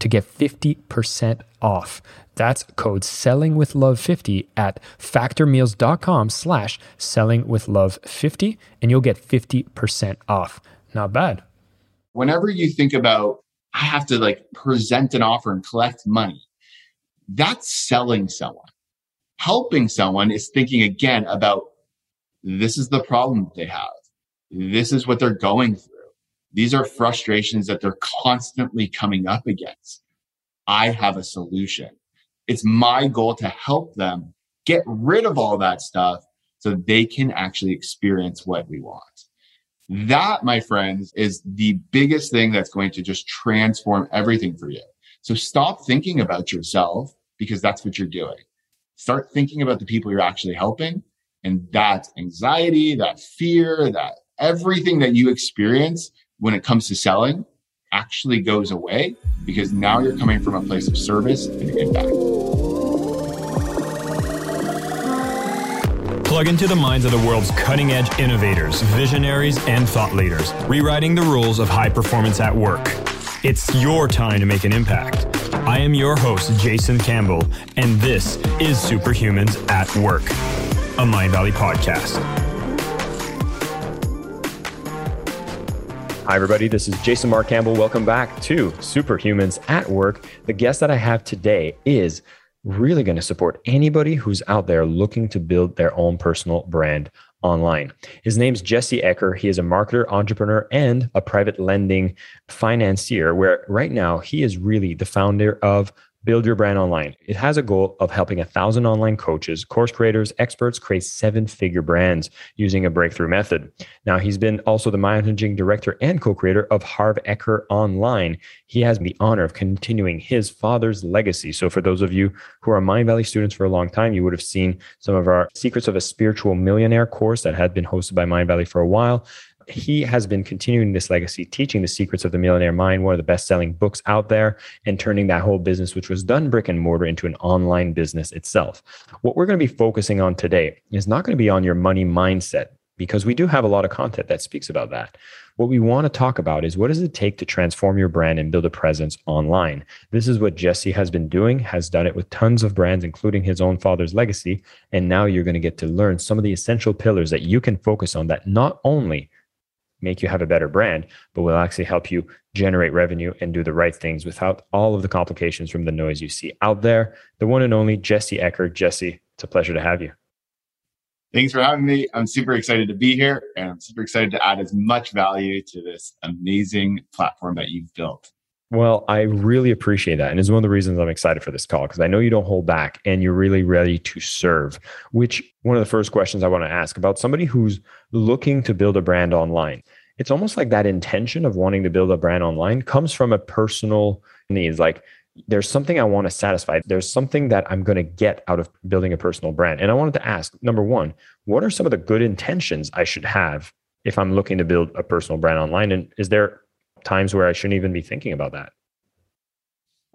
to get 50% off. That's code selling with love 50 at factormeals.com slash selling with love 50 and you'll get 50% off. Not bad. Whenever you think about, I have to like present an offer and collect money, that's selling someone. Helping someone is thinking again about this is the problem they have. This is what they're going through. These are frustrations that they're constantly coming up against. I have a solution. It's my goal to help them get rid of all that stuff so they can actually experience what we want. That, my friends, is the biggest thing that's going to just transform everything for you. So stop thinking about yourself because that's what you're doing. Start thinking about the people you're actually helping. And that anxiety, that fear, that everything that you experience when it comes to selling actually goes away because now you're coming from a place of service and impact. Plug into the minds of the world's cutting edge innovators, visionaries, and thought leaders, rewriting the rules of high performance at work. It's your time to make an impact. I am your host, Jason Campbell, and this is Superhumans at Work, a Mindvalley podcast. Hi, everybody. This is Jason Mark Campbell. Welcome back to Superhumans at Work. The guest that I have today is really going to support anybody who's out there looking to build their own personal brand online. His name's Jesse Eker. He is a marketer, entrepreneur, and a private lending financier, where right now he is really the founder of Build Your Brand Online. It has a goal of helping a thousand online coaches, course creators, experts create seven figure brands using a breakthrough method. Now, he's been also the managing director and co creator of Harv Eker Online. He has the honor of continuing his father's legacy. So, for those of you who are Mindvalley students for a long time, you would have seen some of our Secrets of a Spiritual Millionaire course that had been hosted by Mindvalley for a while he has been continuing this legacy, teaching the secrets of the millionaire mind, one of the best selling books out there, and turning that whole business, which was done brick and mortar, into an online business itself. What we're going to be focusing on today is not going to be on your money mindset because we do have a lot of content that speaks about that. What we want to talk about is what does it take to transform your brand and build a presence online? This is what Jesse has been doing, has done it with tons of brands, including his own father's legacy. And now you're going to get to learn some of the essential pillars that you can focus on that not only make you have a better brand, but will actually help you generate revenue and do the right things without all of the complications from the noise you see out there. The one and only Jesse Eker. Jesse, it's a pleasure to have you. Thanks for having me. I'm super excited to be here and I'm super excited to add as much value to this amazing platform that you've built. Well, I really appreciate that. And it's one of the reasons I'm excited for this call because I know you don't hold back and you're really ready to serve. Which one of the first questions I want to ask about somebody who's looking to build a brand online. It's almost like that intention of wanting to build a brand online comes from a personal needs. Like there's something I want to satisfy. There's something that I'm going to get out of building a personal brand. And I wanted to ask number one, what are some of the good intentions I should have if I'm looking to build a personal brand online? And is there times where I shouldn't even be thinking about that.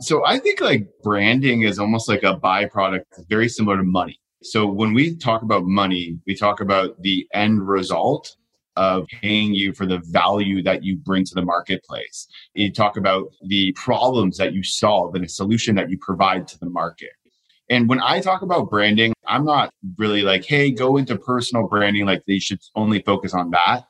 So I think like branding is almost like a byproduct, very similar to money. So when we talk about money, we talk about the end result of paying you for the value that you bring to the marketplace. You talk about the problems that you solve and a solution that you provide to the market. And when I talk about branding, I'm not really like, hey, go into personal branding, like they should only focus on that.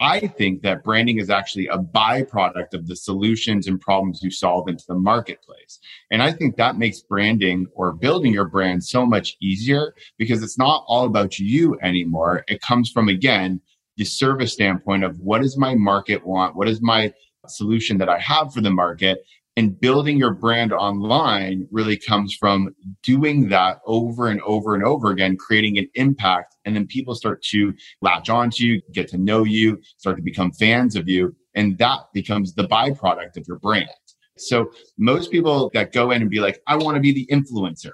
I think that branding is actually a byproduct of the solutions and problems you solve into the marketplace. And I think that makes branding or building your brand so much easier because it's not all about you anymore. It comes from, again, the service standpoint of what does my market want? What is my solution that I have for the market? And building your brand online really comes from doing that over and over and over again, creating an impact. And then people start to latch onto you, get to know you, start to become fans of you. And that becomes the byproduct of your brand. So most people that go in and be like, I want to be the influencer.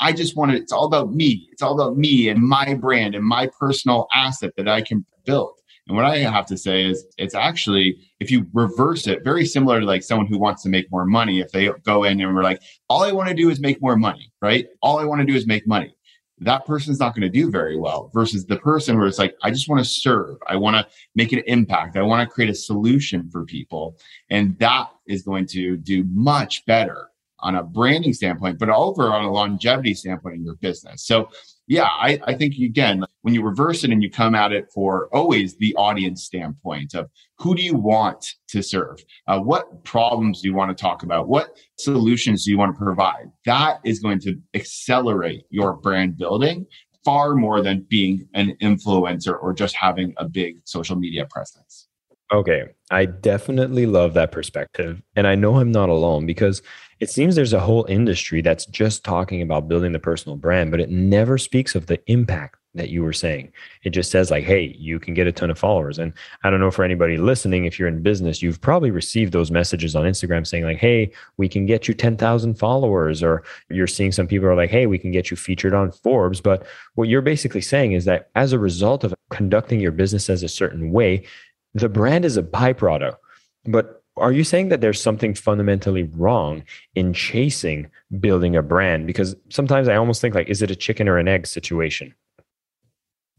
I just want to, it's all about me. It's all about me and my brand and my personal asset that I can build. And what I have to say is it's actually, if you reverse it, very similar to like someone who wants to make more money. If they go in and we're like, all I want to do is make more money, right? All I want to do is make money. That person's not going to do very well versus the person where it's like, I just want to serve. I want to make an impact. I want to create a solution for people. And that is going to do much better on a branding standpoint, but over on a longevity standpoint in your business. So yeah, I, I think again, when you reverse it and you come at it for always the audience standpoint of who do you want to serve? Uh, what problems do you want to talk about? What solutions do you want to provide? That is going to accelerate your brand building far more than being an influencer or just having a big social media presence. Okay. I definitely love that perspective. And I know I'm not alone because it seems there's a whole industry that's just talking about building the personal brand, but it never speaks of the impact that you were saying. It just says, like, hey, you can get a ton of followers. And I don't know for anybody listening, if you're in business, you've probably received those messages on Instagram saying, like, hey, we can get you 10,000 followers. Or you're seeing some people are like, hey, we can get you featured on Forbes. But what you're basically saying is that as a result of conducting your business as a certain way, the brand is a byproduct. But are you saying that there's something fundamentally wrong in chasing building a brand? Because sometimes I almost think like, is it a chicken or an egg situation?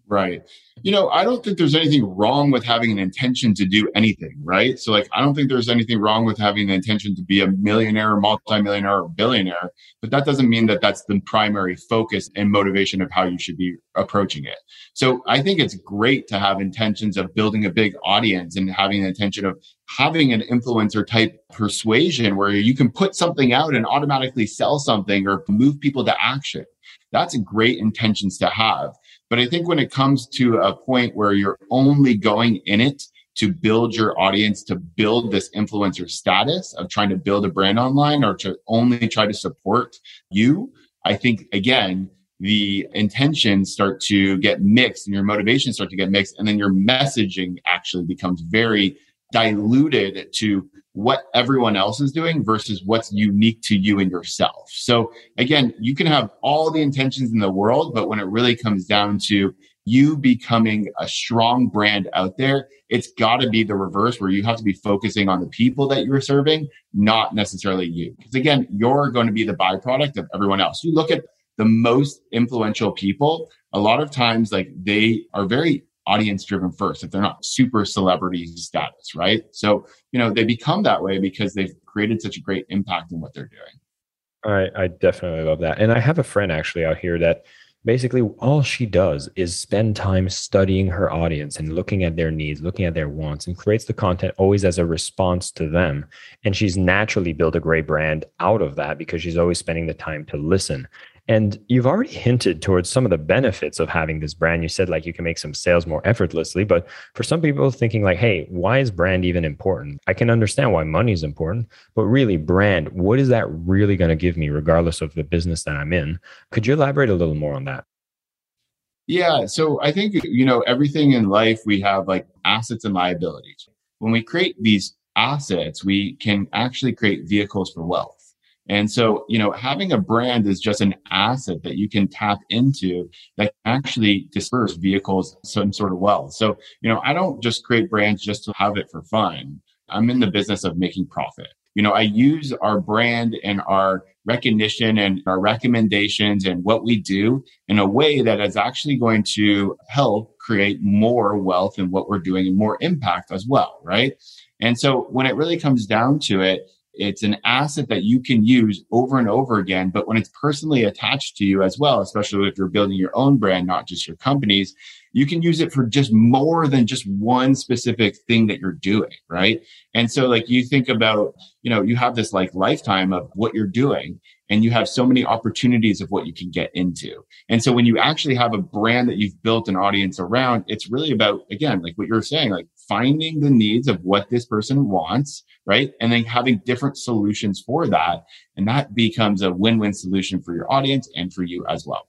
Right. You know, I don't think there's anything wrong with having an intention to do anything, right? So, like, I don't think there's anything wrong with having the intention to be a millionaire, multimillionaire, or billionaire, but that doesn't mean that that's the primary focus and motivation of how you should be approaching it. So, I think it's great to have intentions of building a big audience and having the intention of having an influencer type persuasion where you can put something out and automatically sell something or move people to action. That's great intentions to have. But I think when it comes to a point where you're only going in it to build your audience, to build this influencer status of trying to build a brand online or to only try to support you, I think again, the intentions start to get mixed and your motivations start to get mixed. And then your messaging actually becomes very diluted to what everyone else is doing versus what's unique to you and yourself. So again, you can have all the intentions in the world, but when it really comes down to you becoming a strong brand out there, it's got to be the reverse where you have to be focusing on the people that you're serving, not necessarily you. Because again, you're going to be the byproduct of everyone else. You look at the most influential people, a lot of times like they are very audience driven first if they're not super celebrity status, right? So, you know, they become that way because they've created such a great impact in what they're doing. I, I definitely love that. And I have a friend actually out here that basically all she does is spend time studying her audience and looking at their needs, looking at their wants, and creates the content always as a response to them. And she's naturally built a great brand out of that because she's always spending the time to listen. And you've already hinted towards some of the benefits of having this brand. You said like you can make some sales more effortlessly, but for some people thinking like, hey, why is brand even important? I can understand why money is important, but really, brand, what is that really going to give me, regardless of the business that I'm in? Could you elaborate a little more on that? Yeah. So I think, you know, everything in life, we have like assets and liabilities. When we create these assets, we can actually create vehicles for wealth. And so, you know, having a brand is just an asset that you can tap into that actually disperse vehicles some sort of wealth. So, you know, I don't just create brands just to have it for fun. I'm in the business of making profit. You know, I use our brand and our recognition and our recommendations and what we do in a way that is actually going to help create more wealth in what we're doing and more impact as well. Right. And so when it really comes down to it, It's an asset that you can use over and over again. But when it's personally attached to you as well, especially if you're building your own brand, not just your company's, you can use it for just more than just one specific thing that you're doing. Right. And so like you think about, you know, you have this like lifetime of what you're doing and you have so many opportunities of what you can get into. And so when you actually have a brand that you've built an audience around, it's really about, again, like what you're saying, like finding the needs of what this person wants, right? And then having different solutions for that. And that becomes a win-win solution for your audience and for you as well.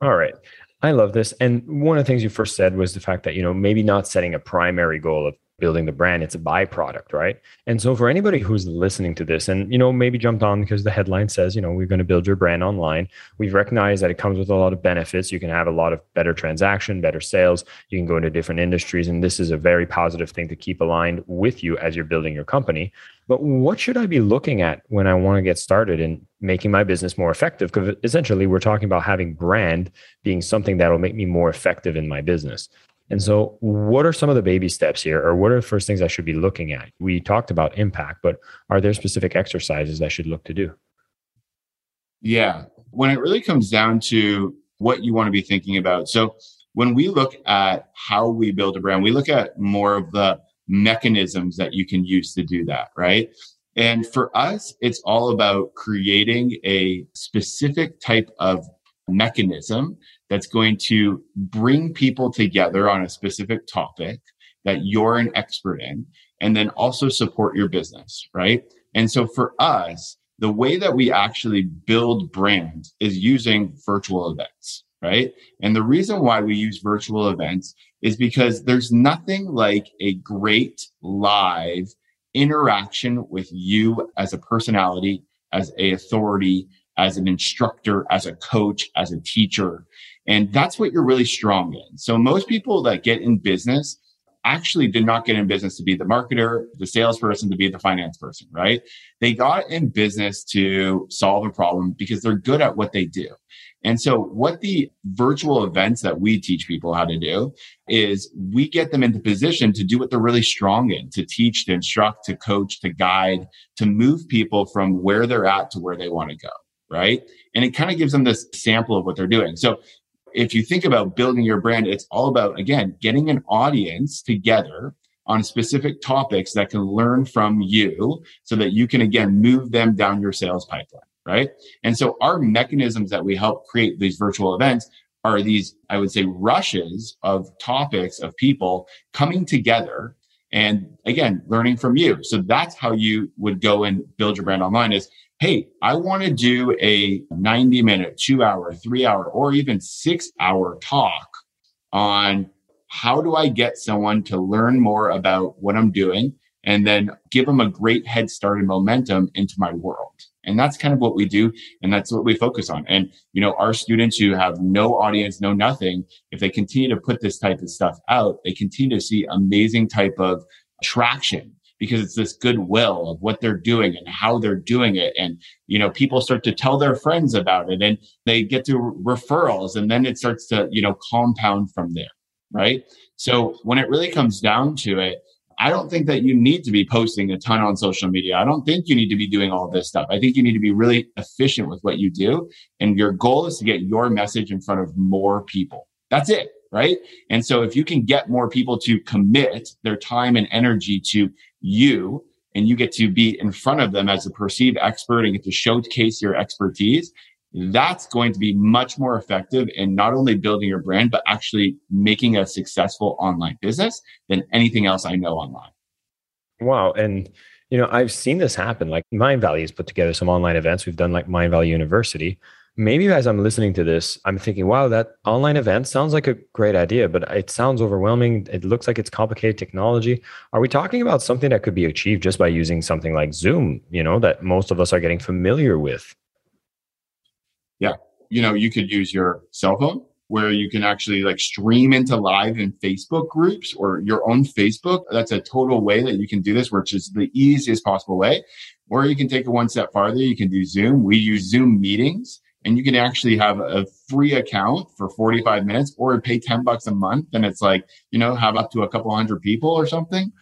All right. I love this. And one of the things you first said was the fact that, you know, maybe not setting a primary goal of building the brand it's a byproduct right? And so for anybody who's listening to this and you know maybe jumped on because the headline says you know we're going to build your brand online we recognize that it comes with a lot of benefits. You can have a lot of better transaction better sales you can go into different industries and this is a very positive thing to keep aligned with you as you're building your company. But what should i be looking at when i want to get started in making my business more effective? Because essentially we're talking about having brand being something that will make me more effective in my business and so, what are some of the baby steps here, or what are the first things I should be looking at? We talked about impact, but are there specific exercises I should look to do? Yeah. When it really comes down to what you want to be thinking about. So, when we look at how we build a brand, we look at more of the mechanisms that you can use to do that, right? And for us, it's all about creating a specific type of mechanism that's going to bring people together on a specific topic that you're an expert in and then also support your business, right? And so for us, the way that we actually build brands is using virtual events, right? And the reason why we use virtual events is because there's nothing like a great live interaction with you as a personality, as a authority, as an instructor, as a coach, as a teacher. And that's what you're really strong in. So most people that get in business actually did not get in business to be the marketer, the salesperson, to be the finance person, right? They got in business to solve a problem because they're good at what they do. And so what the virtual events that we teach people how to do is we get them into position to do what they're really strong in, to teach, to instruct, to coach, to guide, to move people from where they're at to where they want to go right? And it kind of gives them this sample of what they're doing. So if you think about building your brand, it's all about, again, getting an audience together on specific topics that can learn from you so that you can, again, move them down your sales pipeline, right? And so our mechanisms that we help create these virtual events are these, I would say, rushes of topics of people coming together and again, learning from you. So that's how you would go and build your brand online is hey, I want to do a 90 minute, two hour, three hour, or even six hour talk on how do I get someone to learn more about what I'm doing and then give them a great head start and momentum into my world. And that's kind of what we do. And that's what we focus on. And, you know, our students who have no audience, no nothing, if they continue to put this type of stuff out, they continue to see amazing type of traction because it's this goodwill of what they're doing and how they're doing it. And, you know, people start to tell their friends about it and they get to referrals and then it starts to, you know, compound from there. Right. So when it really comes down to it, I don't think that you need to be posting a ton on social media. I don't think you need to be doing all this stuff. I think you need to be really efficient with what you do. And your goal is to get your message in front of more people. That's it. Right. And so if you can get more people to commit their time and energy to you and you get to be in front of them as a perceived expert and get to showcase your expertise, that's going to be much more effective in not only building your brand, but actually making a successful online business than anything else I know online. Wow. And, you know, I've seen this happen. Like Mindvalley has put together some online events. We've done like Mindvalley University maybe as I'm listening to this, I'm thinking, wow, that online event sounds like a great idea, but it sounds overwhelming. It looks like it's complicated technology. Are we talking about something that could be achieved just by using something like Zoom, you know, that most of us are getting familiar with? Yeah. You know, you could use your cell phone where you can actually like stream into live in Facebook groups or your own Facebook. That's a total way that you can do this, which is the easiest possible way. Or you can take it one step farther. You can do Zoom. We use Zoom meetings and you can actually have a free account for 45 minutes or pay 10 bucks a month and it's like you know have up to a couple hundred people or something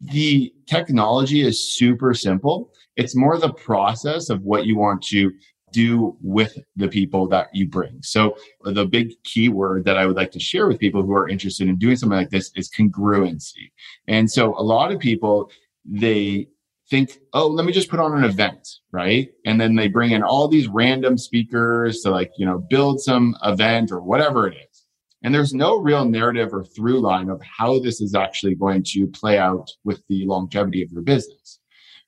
the technology is super simple. It's more the process of what you want to do with the people that you bring. So the big keyword that I would like to share with people who are interested in doing something like this is congruency. And so a lot of people, they think, oh, let me just put on an event, right? And then they bring in all these random speakers to like, you know, build some event or whatever it is. And there's no real narrative or through line of how this is actually going to play out with the longevity of your business.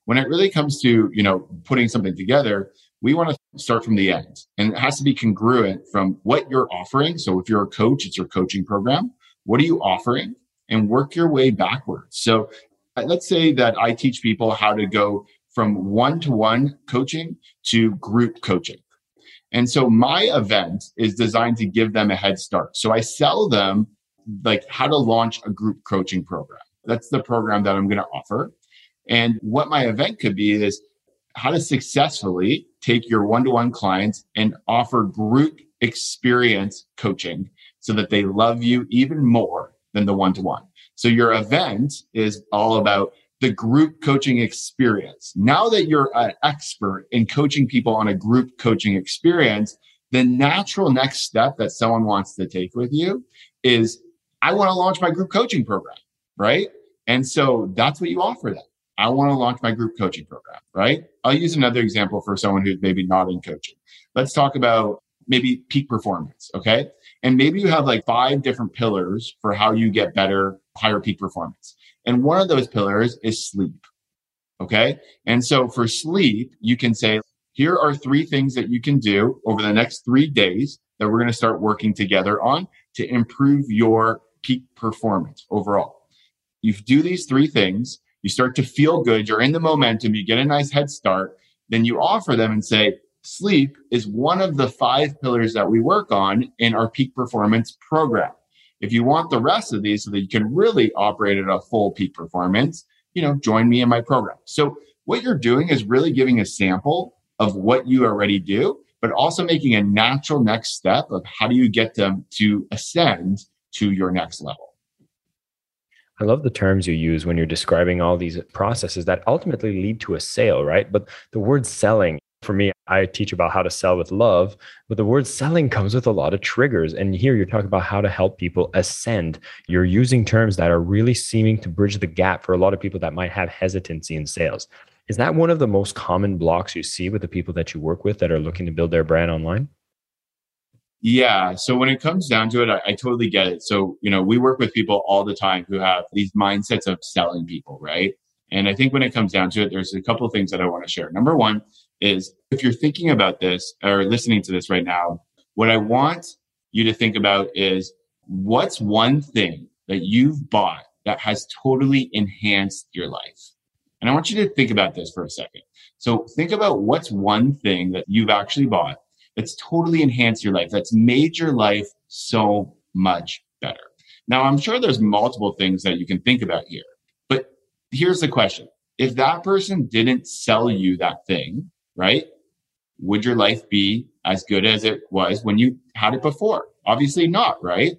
When it really comes to, you know, putting something together, we want to start from the end and it has to be congruent from what you're offering. So if you're a coach, it's your coaching program. What are you offering? And work your way backwards. So Uh, let's say that I teach people how to go from one to one coaching to group coaching. And so my event is designed to give them a head start. So I sell them like how to launch a group coaching program. That's the program that I'm going to offer. And what my event could be is how to successfully take your one to one clients and offer group experience coaching so that they love you even more than the one to one. So your event is all about the group coaching experience. Now that you're an expert in coaching people on a group coaching experience, the natural next step that someone wants to take with you is I want to launch my group coaching program, right? And so that's what you offer them. I want to launch my group coaching program, right? I'll use another example for someone who's maybe not in coaching. Let's talk about maybe peak performance. Okay. And maybe you have like five different pillars for how you get better, higher peak performance. And one of those pillars is sleep. Okay. And so for sleep, you can say, here are three things that you can do over the next three days that we're going to start working together on to improve your peak performance overall. You do these three things, you start to feel good, you're in the momentum, you get a nice head start, then you offer them and say, sleep is one of the five pillars that we work on in our peak performance program. If you want the rest of these so that you can really operate at a full peak performance, you know, join me in my program. So what you're doing is really giving a sample of what you already do, but also making a natural next step of how do you get them to ascend to your next level. I love the terms you use when you're describing all these processes that ultimately lead to a sale, right? But the word selling for me, I teach about how to sell with love, but the word selling comes with a lot of triggers. And here you're talking about how to help people ascend. You're using terms that are really seeming to bridge the gap for a lot of people that might have hesitancy in sales. Is that one of the most common blocks you see with the people that you work with that are looking to build their brand online? Yeah. So when it comes down to it, I, I, totally get it. So, you know, we work with people all the time who have these mindsets of selling people, right? And I think when it comes down to it, there's a couple of things that I want to share. Number one is if you're thinking about this or listening to this right now, what I want you to think about is what's one thing that you've bought that has totally enhanced your life? And I want you to think about this for a second. So think about what's one thing that you've actually bought that's totally enhanced your life, that's made your life so much better. Now, I'm sure there's multiple things that you can think about here but here's the question. If that person didn't sell you that thing, right? Would your life be as good as it was when you had it before? Obviously not, right?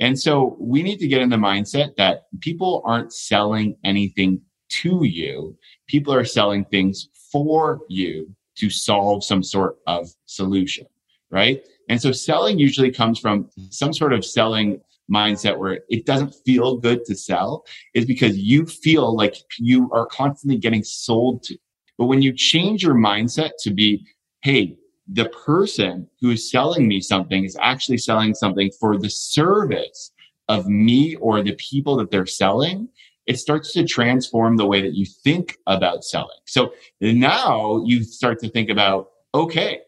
And so we need to get in the mindset that people aren't selling anything to you. People are selling things for you to solve some sort of solution, right? And so selling usually comes from some sort of selling mindset where it doesn't feel good to sell is because you feel like you are constantly getting sold to. But when you change your mindset to be, hey, the person who is selling me something is actually selling something for the service of me or the people that they're selling, it starts to transform the way that you think about selling. So now you start to think about, okay,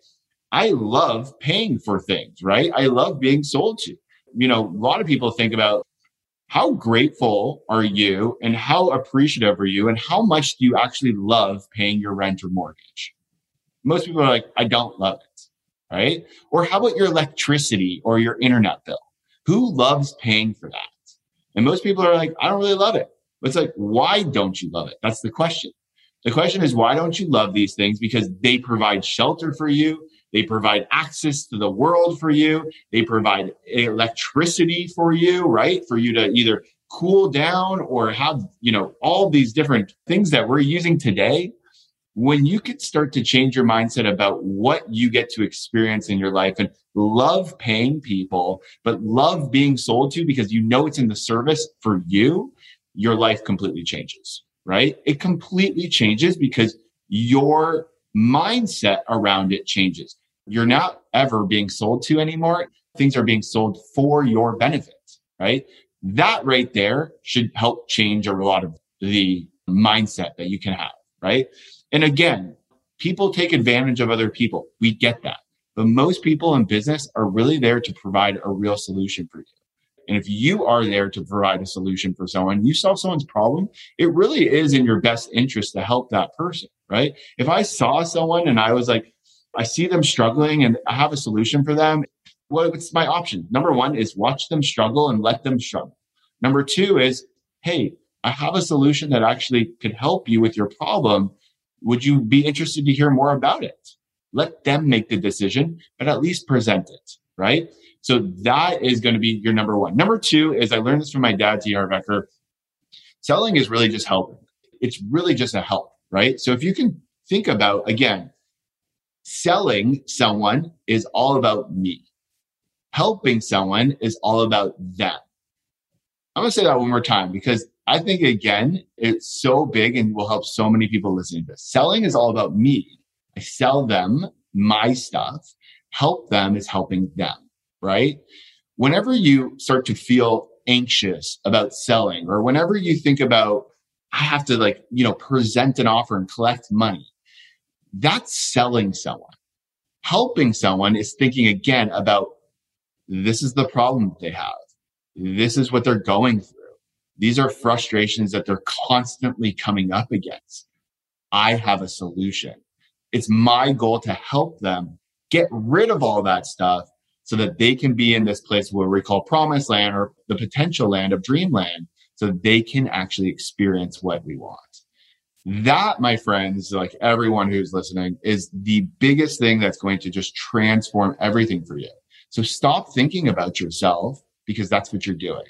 I love paying for things, right? I love being sold to you know, a lot of people think about how grateful are you and how appreciative are you and how much do you actually love paying your rent or mortgage? Most people are like, I don't love it. Right. Or how about your electricity or your internet bill? Who loves paying for that? And most people are like, I don't really love it. But it's like, why don't you love it? That's the question. The question is, why don't you love these things? Because they provide shelter for you. They provide access to the world for you. They provide electricity for you, right? For you to either cool down or have, you know, all these different things that we're using today, when you can start to change your mindset about what you get to experience in your life and love paying people, but love being sold to because you know it's in the service for you, your life completely changes, right? It completely changes because your mindset around it changes. You're not ever being sold to anymore. Things are being sold for your benefit, right? That right there should help change a lot of the mindset that you can have, right? And again, people take advantage of other people. We get that. But most people in business are really there to provide a real solution for you. And if you are there to provide a solution for someone, you solve someone's problem, it really is in your best interest to help that person, right? If I saw someone and I was like, I see them struggling and I have a solution for them, what's my option? Number one is watch them struggle and let them struggle. Number two is, hey, I have a solution that actually could help you with your problem. Would you be interested to hear more about it? Let them make the decision, but at least present it, right? So that is going to be your number one. Number two is I learned this from my dad, T. Harv Eker. Selling is really just helping. It's really just a help, right? So if you can think about, again, selling someone is all about me. Helping someone is all about them. I'm going to say that one more time because I think, again, it's so big and will help so many people listening to this. Selling is all about me. I sell them my stuff. Help them is helping them right? Whenever you start to feel anxious about selling or whenever you think about, I have to like, you know, present an offer and collect money, that's selling someone. Helping someone is thinking again about this is the problem they have. This is what they're going through. These are frustrations that they're constantly coming up against. I have a solution. It's my goal to help them get rid of all that stuff so that they can be in this place where we call promised land or the potential land of dreamland so they can actually experience what we want. That, my friends, like everyone who's listening, is the biggest thing that's going to just transform everything for you. So stop thinking about yourself because that's what you're doing.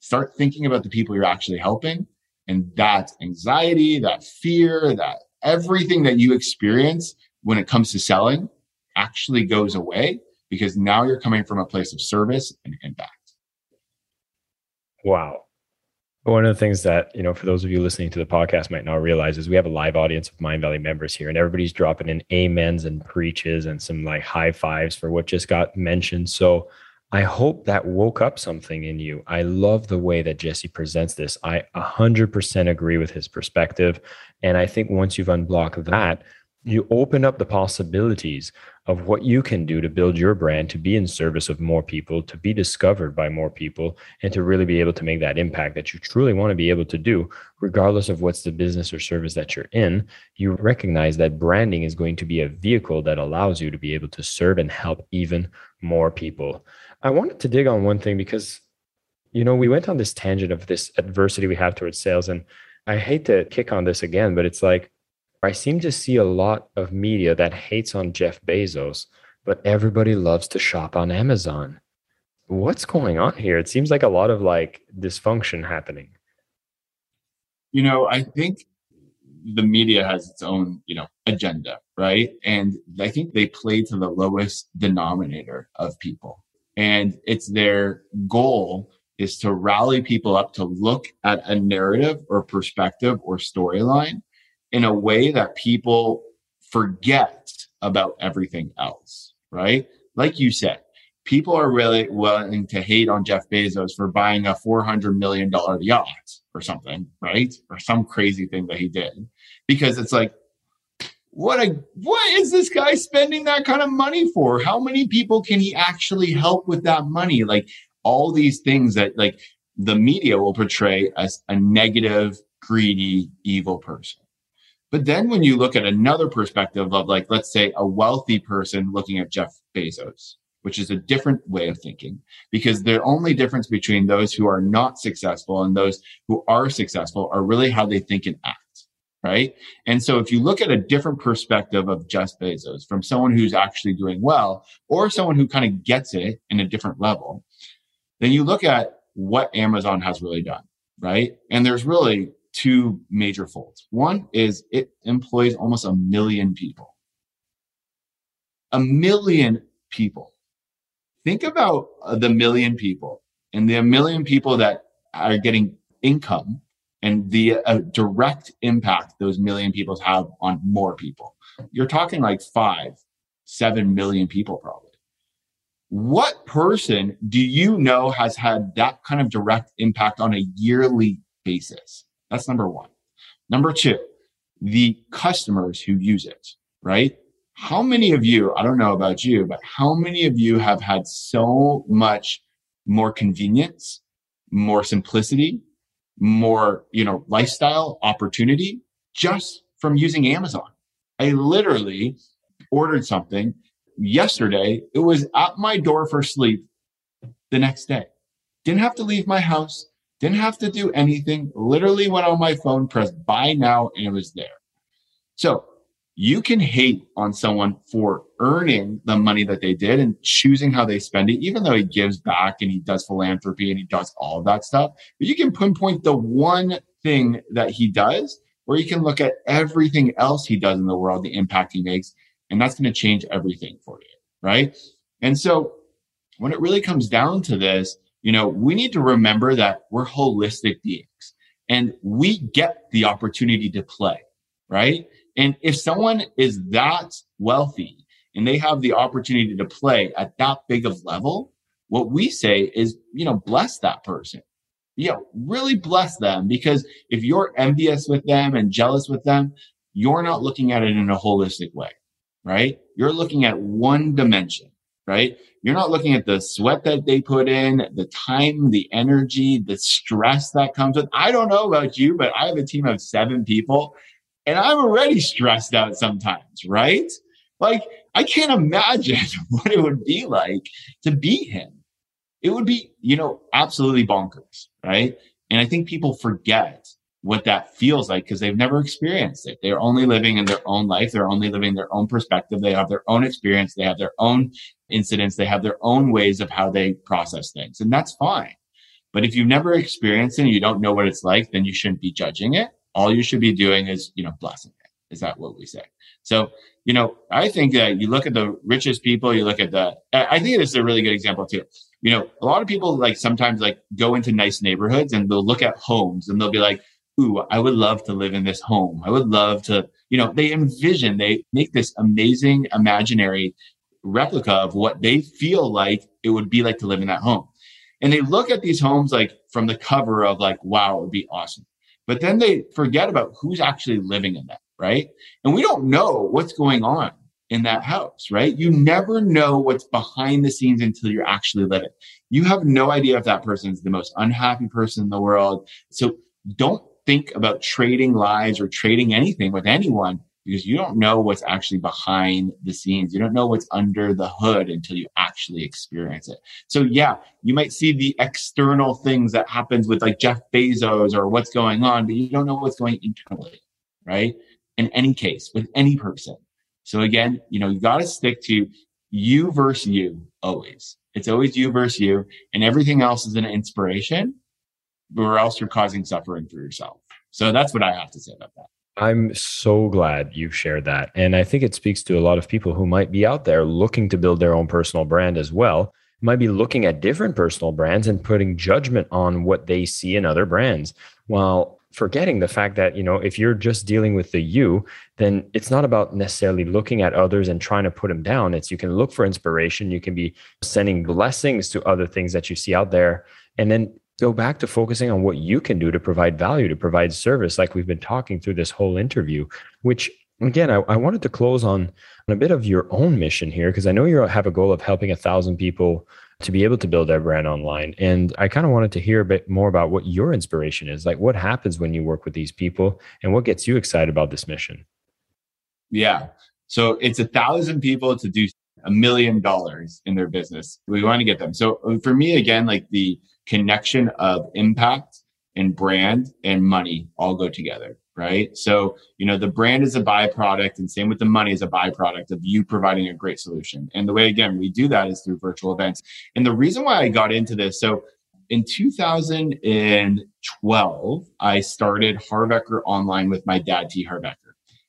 Start thinking about the people you're actually helping. And that anxiety, that fear, that everything that you experience when it comes to selling actually goes away because now you're coming from a place of service and impact. Wow. One of the things that, you know, for those of you listening to the podcast might not realize is we have a live audience of Mindvalley members here and everybody's dropping in amens and preaches and some like high fives for what just got mentioned. So I hope that woke up something in you. I love the way that Jesse presents this. I 100% agree with his perspective. And I think once you've unblocked that, you open up the possibilities of what you can do to build your brand to be in service of more people to be discovered by more people and to really be able to make that impact that you truly want to be able to do regardless of what's the business or service that you're in you recognize that branding is going to be a vehicle that allows you to be able to serve and help even more people. I wanted to dig on one thing because you know we went on this tangent of this adversity we have towards sales and i hate to kick on this again but it's like I seem to see a lot of media that hates on Jeff Bezos, but everybody loves to shop on Amazon. What's going on here? It seems like a lot of like dysfunction happening. You know, I think the media has its own, you know, agenda, right? And I think they play to the lowest denominator of people. And it's their goal is to rally people up to look at a narrative or perspective or storyline in a way that people forget about everything else, right? Like you said, people are really willing to hate on Jeff Bezos for buying a $400 million yacht or something, right? Or some crazy thing that he did because it's like, what a what is this guy spending that kind of money for? How many people can he actually help with that money? Like all these things that like the media will portray as a negative, greedy, evil person. But then when you look at another perspective of like, let's say a wealthy person looking at Jeff Bezos, which is a different way of thinking because the only difference between those who are not successful and those who are successful are really how they think and act. Right. And so if you look at a different perspective of Jeff Bezos from someone who's actually doing well or someone who kind of gets it in a different level, then you look at what Amazon has really done. right? And there's really two major folds. One is it employs almost a million people. A million people. Think about the million people and the million people that are getting income and the uh, direct impact those million people have on more people. You're talking like five, seven million people probably. What person do you know has had that kind of direct impact on a yearly basis? That's number one. Number two, the customers who use it, right? How many of you, I don't know about you, but how many of you have had so much more convenience, more simplicity, more, you know, lifestyle opportunity just from using Amazon? I literally ordered something yesterday, it was at my door for sleep the next day. Didn't have to leave my house, didn't have to do anything. Literally went on my phone, pressed buy now, and it was there. So you can hate on someone for earning the money that they did and choosing how they spend it, even though he gives back and he does philanthropy and he does all of that stuff. But you can pinpoint the one thing that he does, or you can look at everything else he does in the world, the impact he makes, and that's going to change everything for you. Right. And so when it really comes down to this, you know, we need to remember that we're holistic beings and we get the opportunity to play. Right. And if someone is that wealthy and they have the opportunity to play at that big of level, what we say is, you know, bless that person. You know, really bless them because if you're envious with them and jealous with them, you're not looking at it in a holistic way right? You're looking at one dimension, right? You're not looking at the sweat that they put in, the time, the energy, the stress that comes with. I don't know about you, but I have a team of seven people and I'm already stressed out sometimes, right? Like I can't imagine what it would be like to beat him. It would be, you know, absolutely bonkers, right? And I think people forget what that feels like because they've never experienced it. They're only living in their own life. They're only living their own perspective. They have their own experience. They have their own incidents. They have their own ways of how they process things. And that's fine. But if you've never experienced it and you don't know what it's like, then you shouldn't be judging it. All you should be doing is, you know, blessing it. Is that what we say? So, you know, I think that you look at the richest people, you look at the, I think this is a really good example too. You know, a lot of people like sometimes like go into nice neighborhoods and they'll look at homes and they'll be like, ooh, I would love to live in this home. I would love to, you know, they envision, they make this amazing imaginary replica of what they feel like it would be like to live in that home. And they look at these homes like from the cover of like, wow, it would be awesome. But then they forget about who's actually living in that, right? And we don't know what's going on in that house, right? You never know what's behind the scenes until you're actually living. You have no idea if that person is the most unhappy person in the world. So don't think about trading lives or trading anything with anyone because you don't know what's actually behind the scenes. You don't know what's under the hood until you actually experience it. So yeah, you might see the external things that happens with like Jeff Bezos or what's going on, but you don't know what's going internally, right? In any case, with any person. So again, you know, you got to stick to you versus you always. It's always you versus you and everything else is an inspiration or else you're causing suffering for yourself. So that's what I have to say about that. I'm so glad you've shared that. And I think it speaks to a lot of people who might be out there looking to build their own personal brand as well, might be looking at different personal brands and putting judgment on what they see in other brands while forgetting the fact that, you know, if you're just dealing with the you, then it's not about necessarily looking at others and trying to put them down. It's you can look for inspiration, you can be sending blessings to other things that you see out there and then go back to focusing on what you can do to provide value, to provide service, like we've been talking through this whole interview, which again, I, I wanted to close on, on a bit of your own mission here, because I know you have a goal of helping a thousand people to be able to build their brand online. And I kind of wanted to hear a bit more about what your inspiration is. Like what happens when you work with these people and what gets you excited about this mission? Yeah. So it's a thousand people to do a million dollars in their business. We want to get them. So uh, for me, again, like the connection of impact and brand and money all go together, right? So, you know, the brand is a byproduct and same with the money is a byproduct of you providing a great solution. And the way, again, we do that is through virtual events. And the reason why I got into this, so in 2012, I started Harv Eker Online with my dad, T. Harv Eker.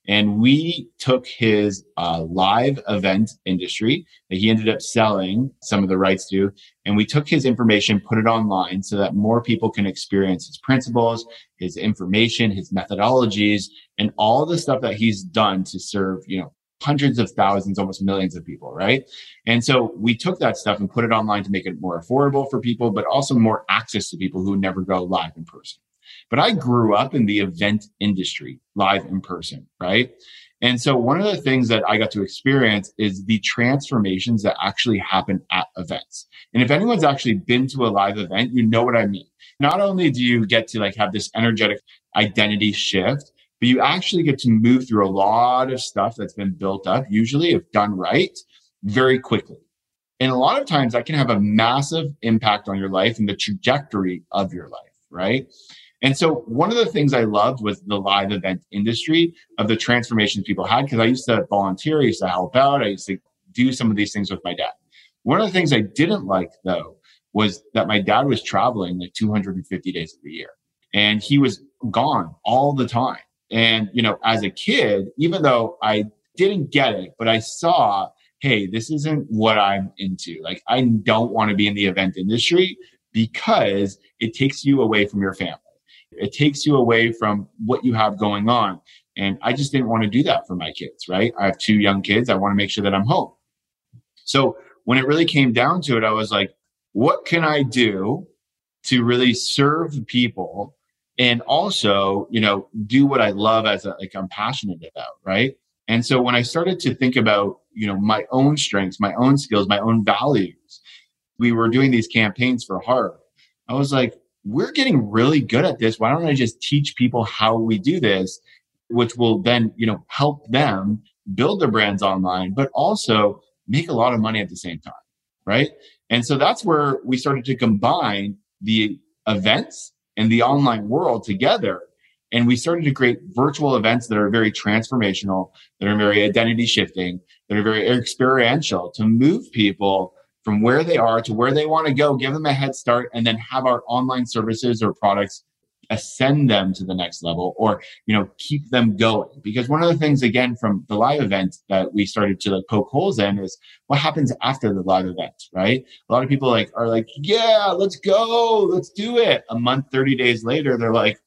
And we took his uh, live event industry that he ended up selling some of the rights to, and we took his information, put it online so that more people can experience his principles, his information, his methodologies, and all the stuff that he's done to serve, you know, hundreds of thousands, almost millions of people, right? And so we took that stuff and put it online to make it more affordable for people, but also more access to people who never go live in person. But I grew up in the event industry, live in person, right? And so one of the things that I got to experience is the transformations that actually happen at events. And if anyone's actually been to a live event, you know what I mean. Not only do you get to like have this energetic identity shift, but you actually get to move through a lot of stuff that's been built up, usually if done right, very quickly. And a lot of times that can have a massive impact on your life and the trajectory of your life, right? And so one of the things I loved was the live event industry of the transformations people had because I used to volunteer, I used to help out, I used to do some of these things with my dad. One of the things I didn't like though was that my dad was traveling like 250 days of the year and he was gone all the time. And, you know, as a kid, even though I didn't get it, but I saw, hey, this isn't what I'm into. Like, I don't want to be in the event industry because it takes you away from your family. It takes you away from what you have going on. And I just didn't want to do that for my kids, right? I have two young kids. I want to make sure that I'm home. So when it really came down to it, I was like, what can I do to really serve people and also, you know, do what I love as a, like I'm passionate about, right? And so when I started to think about, you know, my own strengths, my own skills, my own values, we were doing these campaigns for Harv. I was like, we're getting really good at this. Why don't I just teach people how we do this, which will then, you know, help them build their brands online, but also make a lot of money at the same time. Right. And so that's where we started to combine the events and the online world together. And we started to create virtual events that are very transformational, that are very identity shifting, that are very experiential to move people from where they are to where they want to go, give them a head start, and then have our online services or products ascend them to the next level or you know keep them going. Because one of the things again from the live event that we started to like poke holes in is what happens after the live event right? A lot of people like are like yeah let's go let's do it. A month 30 days later they're like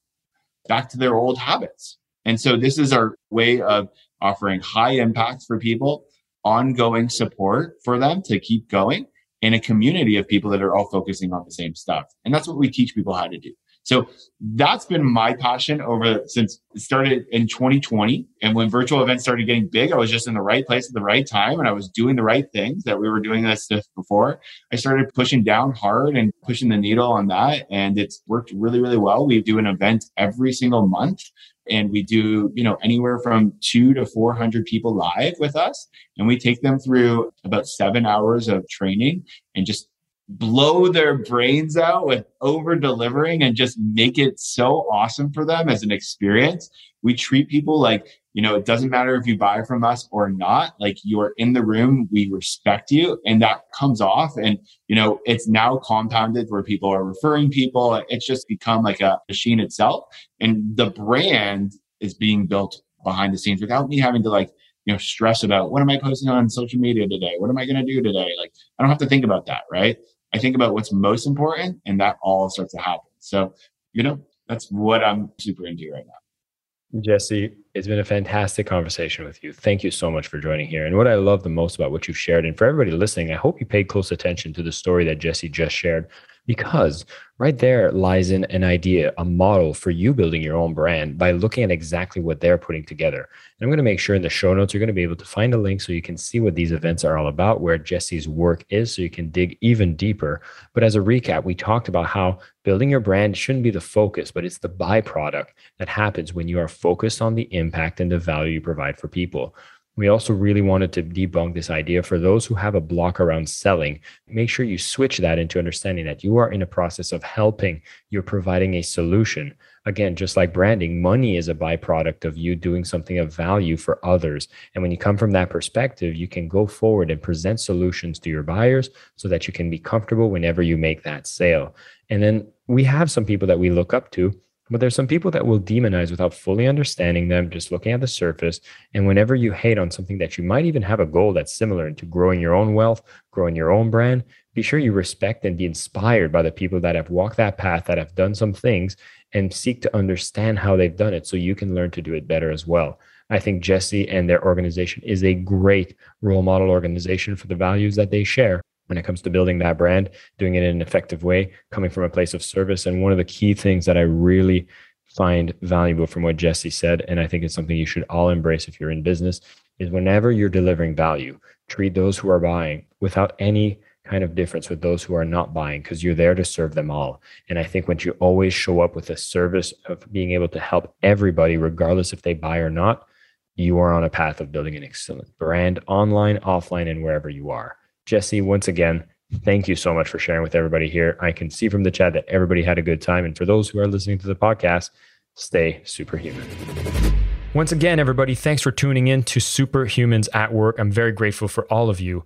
back to their old habits. And so this is our way of offering high impact for people ongoing support for them to keep going in a community of people that are all focusing on the same stuff and that's what we teach people how to do so that's been my passion over since it started in 2020. And when virtual events started getting big, I was just in the right place at the right time and I was doing the right things that we were doing this stuff before. I started pushing down hard and pushing the needle on that. And it's worked really, really well. We do an event every single month and we do you know anywhere from two to 400 people live with us and we take them through about seven hours of training and just blow their brains out with over delivering and just make it so awesome for them as an experience. We treat people like, you know, it doesn't matter if you buy from us or not, like you're in the room, we respect you and that comes off. And, you know, it's now compounded where people are referring people. It's just become like a machine itself. And the brand is being built behind the scenes without me having to like, you know, stress about what am I posting on social media today? What am I going to do today? Like, I don't have to think about that, right? I think about what's most important and that all starts to happen. So, you know, that's what I'm super into right now. Jesse, it's been a fantastic conversation with you. Thank you so much for joining here. And what I love the most about what you've shared, and for everybody listening, I hope you paid close attention to the story that Jesse just shared because right there lies in an idea, a model for you building your own brand by looking at exactly what they're putting together. And I'm going to make sure in the show notes, you're going to be able to find a link so you can see what these events are all about, where Jesse's work is, so you can dig even deeper. But as a recap, we talked about how building your brand shouldn't be the focus, but it's the byproduct that happens when you are focused on the impact and the value you provide for people. We also really wanted to debunk this idea for those who have a block around selling. Make sure you switch that into understanding that you are in a process of helping, you're providing a solution. Again, just like branding, money is a byproduct of you doing something of value for others. And when you come from that perspective, you can go forward and present solutions to your buyers so that you can be comfortable whenever you make that sale. And then we have some people that we look up to but there's some people that will demonize without fully understanding them, just looking at the surface. And whenever you hate on something that you might even have a goal that's similar to growing your own wealth, growing your own brand, be sure you respect and be inspired by the people that have walked that path, that have done some things, and seek to understand how they've done it so you can learn to do it better as well. I think Jesse and their organization is a great role model organization for the values that they share when it comes to building that brand, doing it in an effective way, coming from a place of service. And one of the key things that I really find valuable from what Jesse said, and I think it's something you should all embrace if you're in business, is whenever you're delivering value, treat those who are buying without any kind of difference with those who are not buying because you're there to serve them all. And I think when you always show up with a service of being able to help everybody, regardless if they buy or not, you are on a path of building an excellent brand online, offline, and wherever you are. Jesse, once again, thank you so much for sharing with everybody here. I can see from the chat that everybody had a good time. And for those who are listening to the podcast, stay superhuman. Once again, everybody, thanks for tuning in to Superhumans at Work. I'm very grateful for all of you